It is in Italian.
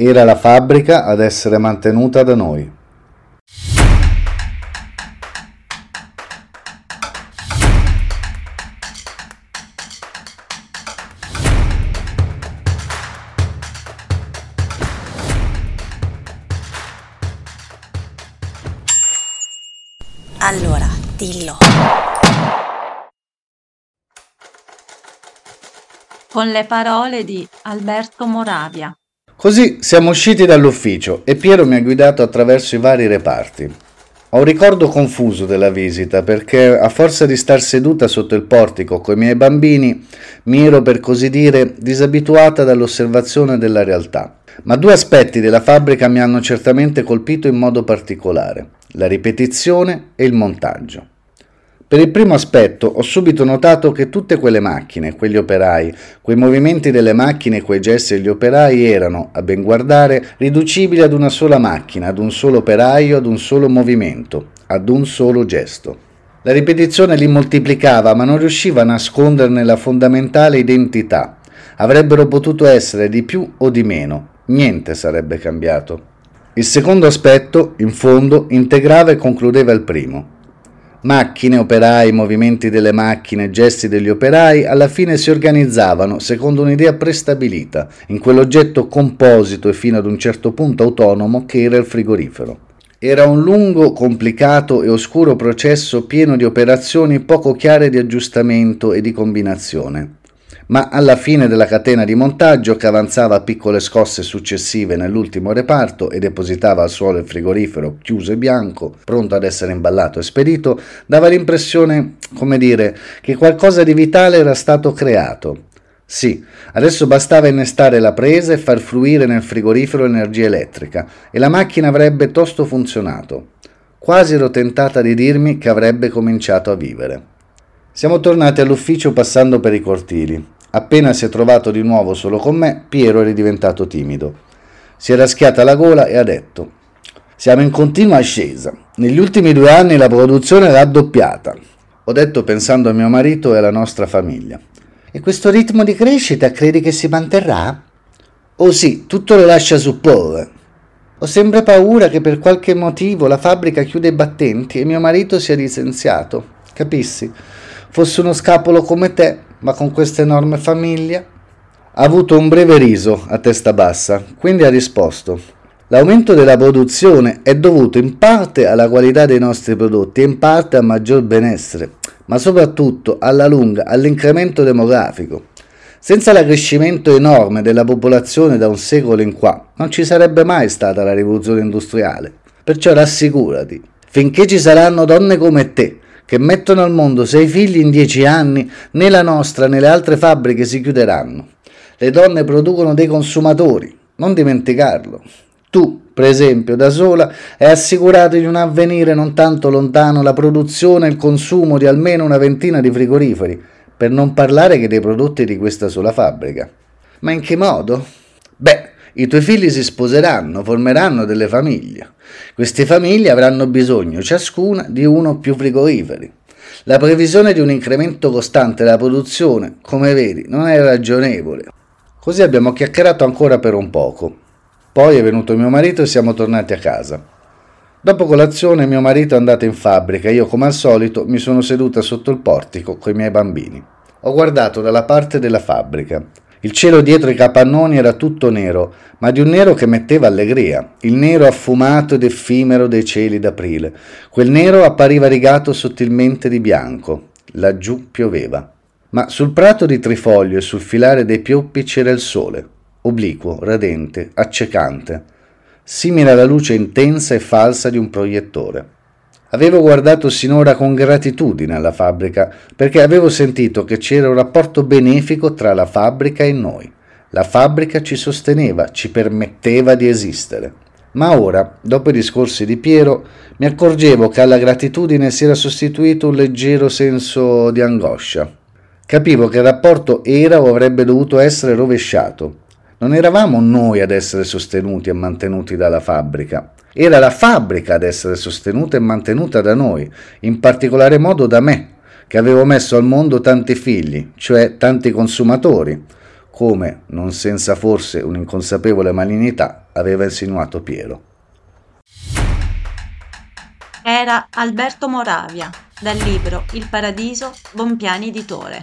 Era la fabbrica ad essere mantenuta da noi. Allora, dillo. Con le parole di Alberto Moravia. Così siamo usciti dall'ufficio e Piero mi ha guidato attraverso i vari reparti. Ho un ricordo confuso della visita perché a forza di star seduta sotto il portico con i miei bambini mi ero per così dire disabituata dall'osservazione della realtà. Ma due aspetti della fabbrica mi hanno certamente colpito in modo particolare, la ripetizione e il montaggio. Per il primo aspetto ho subito notato che tutte quelle macchine, quegli operai, quei movimenti delle macchine quei gesti degli operai erano, a ben guardare, riducibili ad una sola macchina, ad un solo operaio, ad un solo movimento, ad un solo gesto. La ripetizione li moltiplicava, ma non riusciva a nasconderne la fondamentale identità. Avrebbero potuto essere di più o di meno, niente sarebbe cambiato. Il secondo aspetto, in fondo, integrava e concludeva il primo. Macchine, operai, movimenti delle macchine, gesti degli operai alla fine si organizzavano secondo un'idea prestabilita, in quell'oggetto composito e fino ad un certo punto autonomo che era il frigorifero. Era un lungo, complicato e oscuro processo pieno di operazioni poco chiare di aggiustamento e di combinazione ma alla fine della catena di montaggio che avanzava a piccole scosse successive nell'ultimo reparto e depositava al suolo il frigorifero chiuso e bianco, pronto ad essere imballato e spedito, dava l'impressione, come dire, che qualcosa di vitale era stato creato. Sì, adesso bastava innestare la presa e far fluire nel frigorifero l'energia elettrica e la macchina avrebbe tosto funzionato. Quasi ero tentata di dirmi che avrebbe cominciato a vivere. Siamo tornati all'ufficio passando per i cortili. Appena si è trovato di nuovo solo con me, Piero era diventato timido. Si è raschiata la gola e ha detto: Siamo in continua ascesa. Negli ultimi due anni la produzione è raddoppiata. Ho detto pensando a mio marito e alla nostra famiglia. E questo ritmo di crescita credi che si manterrà? Oh sì, tutto lo lascia supporre. Ho sempre paura che per qualche motivo la fabbrica chiude i battenti e mio marito sia licenziato. Capissi? Fosse uno scapolo come te, ma con questa enorme famiglia? Ha avuto un breve riso a testa bassa, quindi ha risposto. L'aumento della produzione è dovuto in parte alla qualità dei nostri prodotti e in parte al maggior benessere, ma soprattutto alla lunga all'incremento demografico. Senza l'accrescimento enorme della popolazione da un secolo in qua, non ci sarebbe mai stata la rivoluzione industriale. Perciò rassicurati, finché ci saranno donne come te, che mettono al mondo sei figli in dieci anni, né la nostra né le altre fabbriche si chiuderanno. Le donne producono dei consumatori, non dimenticarlo. Tu, per esempio, da sola, hai assicurato in un avvenire non tanto lontano la produzione e il consumo di almeno una ventina di frigoriferi, per non parlare che dei prodotti di questa sola fabbrica. Ma in che modo? Beh, i tuoi figli si sposeranno, formeranno delle famiglie. Queste famiglie avranno bisogno ciascuna di uno o più frigoriferi. La previsione di un incremento costante della produzione, come vedi, non è ragionevole. Così abbiamo chiacchierato ancora per un poco. Poi è venuto mio marito e siamo tornati a casa. Dopo colazione mio marito è andato in fabbrica e io come al solito mi sono seduta sotto il portico coi miei bambini. Ho guardato dalla parte della fabbrica. Il cielo dietro i capannoni era tutto nero, ma di un nero che metteva allegria, il nero affumato ed effimero dei cieli d'aprile. Quel nero appariva rigato sottilmente di bianco. Laggiù pioveva. Ma sul prato di trifoglio e sul filare dei pioppi c'era il sole, obliquo, radente, accecante, simile alla luce intensa e falsa di un proiettore. Avevo guardato sinora con gratitudine alla fabbrica perché avevo sentito che c'era un rapporto benefico tra la fabbrica e noi. La fabbrica ci sosteneva, ci permetteva di esistere. Ma ora, dopo i discorsi di Piero, mi accorgevo che alla gratitudine si era sostituito un leggero senso di angoscia. Capivo che il rapporto era o avrebbe dovuto essere rovesciato. Non eravamo noi ad essere sostenuti e mantenuti dalla fabbrica, era la fabbrica ad essere sostenuta e mantenuta da noi, in particolare modo da me, che avevo messo al mondo tanti figli, cioè tanti consumatori, come, non senza forse un'inconsapevole malignità, aveva insinuato Piero. Era Alberto Moravia, dal libro Il Paradiso, Bompiani Editore.